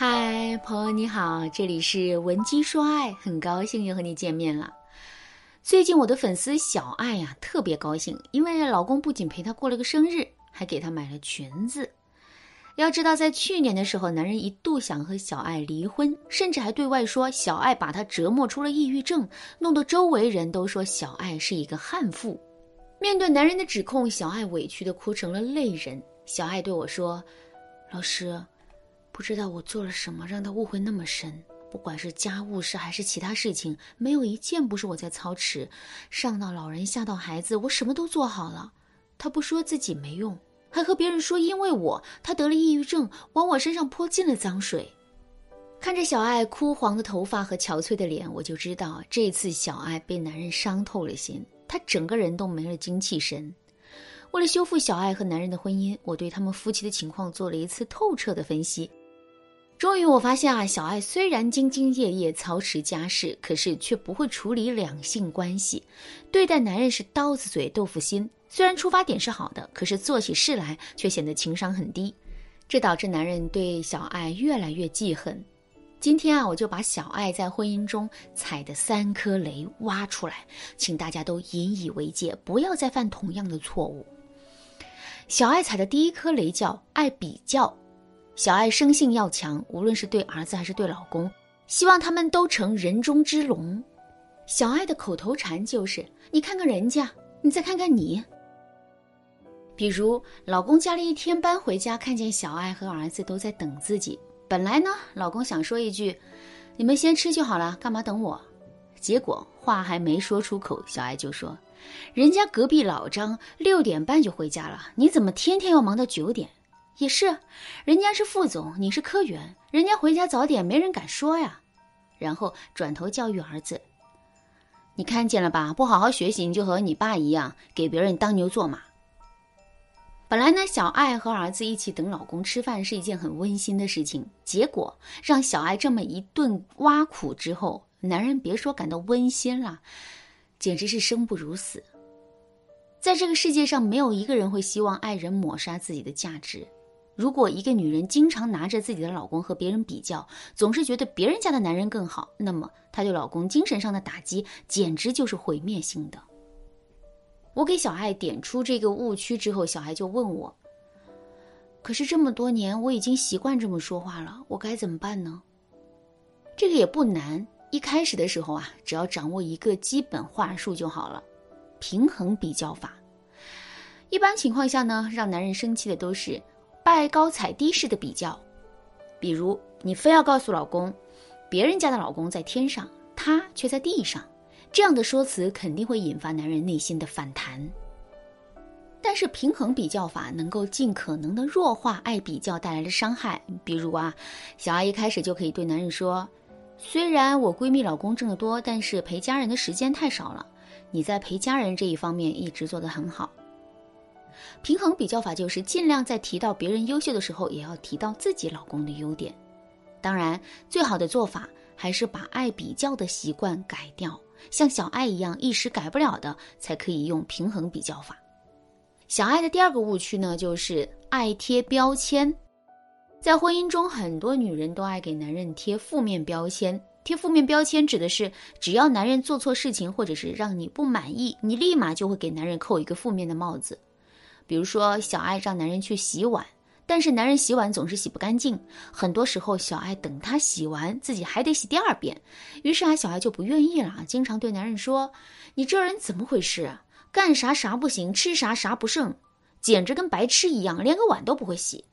嗨，朋友你好，这里是文姬说爱，很高兴又和你见面了。最近我的粉丝小爱呀特别高兴，因为老公不仅陪她过了个生日，还给她买了裙子。要知道，在去年的时候，男人一度想和小爱离婚，甚至还对外说小爱把他折磨出了抑郁症，弄得周围人都说小爱是一个悍妇。面对男人的指控，小爱委屈的哭成了泪人。小爱对我说：“老师。”不知道我做了什么，让他误会那么深。不管是家务事还是其他事情，没有一件不是我在操持。上到老人，下到孩子，我什么都做好了。他不说自己没用，还和别人说因为我他得了抑郁症，往我身上泼进了脏水。看着小爱枯黄的头发和憔悴的脸，我就知道这次小爱被男人伤透了心，她整个人都没了精气神。为了修复小爱和男人的婚姻，我对他们夫妻的情况做了一次透彻的分析。终于，我发现啊，小爱虽然兢兢业业操持家事，可是却不会处理两性关系，对待男人是刀子嘴豆腐心。虽然出发点是好的，可是做起事来却显得情商很低，这导致男人对小爱越来越记恨。今天啊，我就把小爱在婚姻中踩的三颗雷挖出来，请大家都引以为戒，不要再犯同样的错误。小爱踩的第一颗雷叫爱比较。小爱生性要强，无论是对儿子还是对老公，希望他们都成人中之龙。小爱的口头禅就是：“你看看人家，你再看看你。”比如，老公加了一天班回家，看见小爱和儿子都在等自己。本来呢，老公想说一句：“你们先吃就好了，干嘛等我？”结果话还没说出口，小爱就说：“人家隔壁老张六点半就回家了，你怎么天天要忙到九点？”也是，人家是副总，你是科员，人家回家早点，没人敢说呀。然后转头教育儿子：“你看见了吧？不好好学习，你就和你爸一样，给别人当牛做马。”本来呢，小爱和儿子一起等老公吃饭是一件很温馨的事情，结果让小爱这么一顿挖苦之后，男人别说感到温馨了，简直是生不如死。在这个世界上，没有一个人会希望爱人抹杀自己的价值。如果一个女人经常拿着自己的老公和别人比较，总是觉得别人家的男人更好，那么她对老公精神上的打击简直就是毁灭性的。我给小爱点出这个误区之后，小爱就问我：“可是这么多年，我已经习惯这么说话了，我该怎么办呢？”这个也不难，一开始的时候啊，只要掌握一个基本话术就好了——平衡比较法。一般情况下呢，让男人生气的都是。拜高踩低式的比较，比如你非要告诉老公，别人家的老公在天上，他却在地上，这样的说辞肯定会引发男人内心的反弹。但是平衡比较法能够尽可能的弱化爱比较带来的伤害。比如啊，小阿一开始就可以对男人说：“虽然我闺蜜老公挣得多，但是陪家人的时间太少了，你在陪家人这一方面一直做得很好。”平衡比较法就是尽量在提到别人优秀的时候，也要提到自己老公的优点。当然，最好的做法还是把爱比较的习惯改掉。像小爱一样一时改不了的，才可以用平衡比较法。小爱的第二个误区呢，就是爱贴标签。在婚姻中，很多女人都爱给男人贴负面标签。贴负面标签指的是，只要男人做错事情，或者是让你不满意，你立马就会给男人扣一个负面的帽子。比如说，小爱让男人去洗碗，但是男人洗碗总是洗不干净。很多时候，小爱等他洗完，自己还得洗第二遍。于是啊，小爱就不愿意了，经常对男人说：“你这人怎么回事？干啥啥不行，吃啥啥不剩，简直跟白痴一样，连个碗都不会洗。”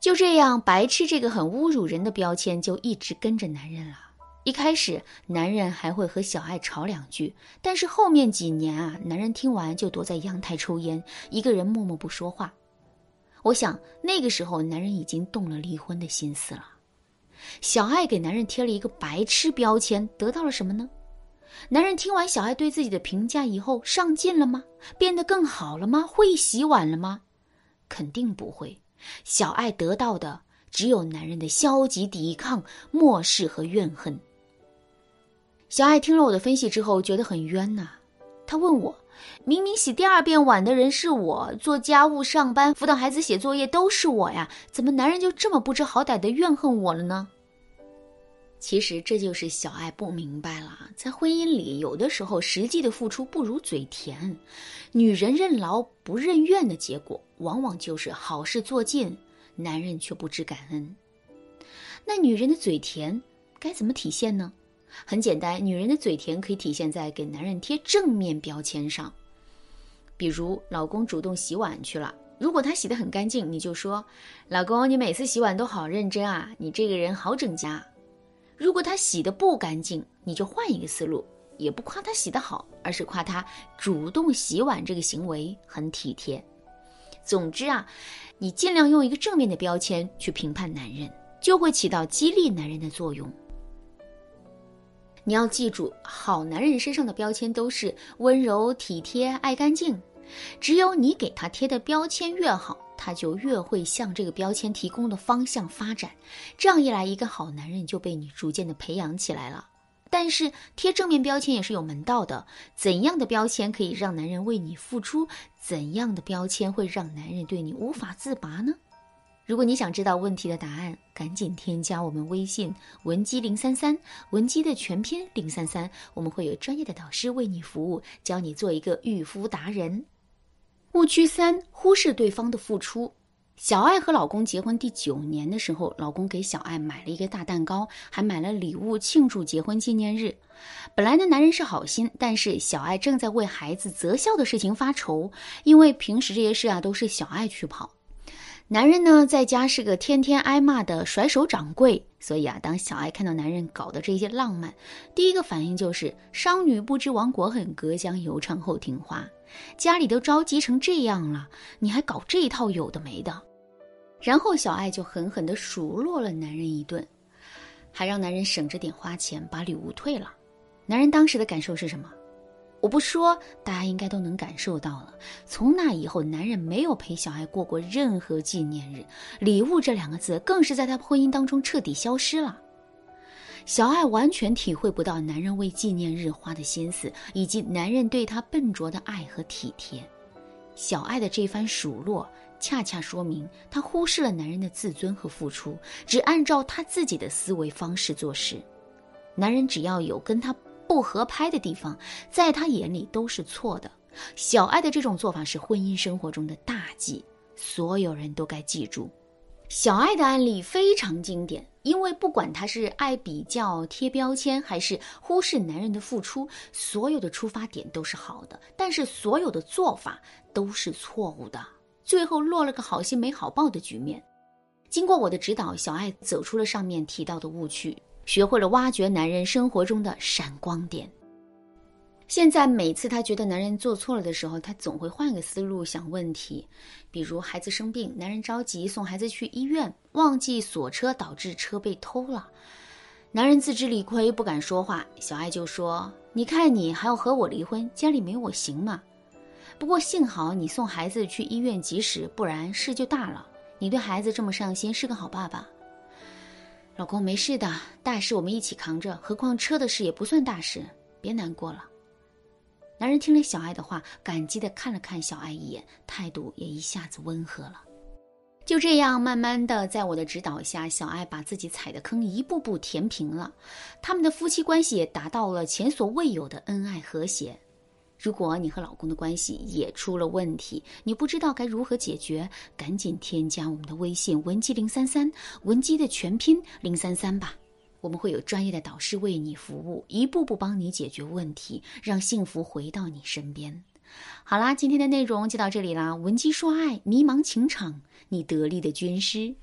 就这样，白痴这个很侮辱人的标签就一直跟着男人了。一开始，男人还会和小爱吵两句，但是后面几年啊，男人听完就躲在阳台抽烟，一个人默默不说话。我想那个时候，男人已经动了离婚的心思了。小爱给男人贴了一个白痴标签，得到了什么呢？男人听完小爱对自己的评价以后，上进了吗？变得更好了吗？会洗碗了吗？肯定不会。小爱得到的只有男人的消极抵抗、漠视和怨恨。小爱听了我的分析之后，觉得很冤呐。她问我：“明明洗第二遍碗的人是我，做家务、上班、辅导孩子写作业都是我呀，怎么男人就这么不知好歹的怨恨我了呢？其实这就是小爱不明白了，在婚姻里，有的时候实际的付出不如嘴甜，女人任劳不任怨的结果，往往就是好事做尽，男人却不知感恩。那女人的嘴甜该怎么体现呢？很简单，女人的嘴甜可以体现在给男人贴正面标签上。比如，老公主动洗碗去了，如果他洗得很干净，你就说：“老公，你每次洗碗都好认真啊，你这个人好整洁。”如果他洗的不干净，你就换一个思路，也不夸他洗得好，而是夸他主动洗碗这个行为很体贴。总之啊，你尽量用一个正面的标签去评判男人，就会起到激励男人的作用。你要记住，好男人身上的标签都是温柔、体贴、爱干净。只有你给他贴的标签越好，他就越会向这个标签提供的方向发展。这样一来，一个好男人就被你逐渐的培养起来了。但是贴正面标签也是有门道的。怎样的标签可以让男人为你付出？怎样的标签会让男人对你无法自拔呢？如果你想知道问题的答案，赶紧添加我们微信文姬零三三，文姬的全拼零三三，我们会有专业的导师为你服务，教你做一个御夫达人。误区三：忽视对方的付出。小爱和老公结婚第九年的时候，老公给小爱买了一个大蛋糕，还买了礼物庆祝结婚纪念日。本来呢，男人是好心，但是小爱正在为孩子择校的事情发愁，因为平时这些事啊都是小爱去跑。男人呢，在家是个天天挨骂的甩手掌柜，所以啊，当小爱看到男人搞的这些浪漫，第一个反应就是“商女不知亡国恨，隔江犹唱后庭花”。家里都着急成这样了，你还搞这一套有的没的？然后小爱就狠狠地数落了男人一顿，还让男人省着点花钱，把礼物退了。男人当时的感受是什么？我不说，大家应该都能感受到了。从那以后，男人没有陪小爱过过任何纪念日，礼物这两个字更是在他婚姻当中彻底消失了。小爱完全体会不到男人为纪念日花的心思，以及男人对她笨拙的爱和体贴。小爱的这番数落，恰恰说明她忽视了男人的自尊和付出，只按照她自己的思维方式做事。男人只要有跟他。不合拍的地方，在他眼里都是错的。小爱的这种做法是婚姻生活中的大忌，所有人都该记住。小爱的案例非常经典，因为不管他是爱比较、贴标签，还是忽视男人的付出，所有的出发点都是好的，但是所有的做法都是错误的，最后落了个好心没好报的局面。经过我的指导，小爱走出了上面提到的误区。学会了挖掘男人生活中的闪光点。现在每次她觉得男人做错了的时候，她总会换个思路想问题。比如孩子生病，男人着急送孩子去医院，忘记锁车，导致车被偷了。男人自知理亏，不敢说话。小爱就说：“你看你还要和我离婚，家里没我行吗？不过幸好你送孩子去医院及时，不然事就大了。你对孩子这么上心，是个好爸爸。”老公没事的，大事我们一起扛着。何况车的事也不算大事，别难过了。男人听了小爱的话，感激的看了看小爱一眼，态度也一下子温和了。就这样，慢慢的，在我的指导下，小爱把自己踩的坑一步步填平了，他们的夫妻关系也达到了前所未有的恩爱和谐。如果你和老公的关系也出了问题，你不知道该如何解决，赶紧添加我们的微信文姬零三三，文姬的全拼零三三吧。我们会有专业的导师为你服务，一步步帮你解决问题，让幸福回到你身边。好啦，今天的内容就到这里啦。文姬说爱，迷茫情场，你得力的军师。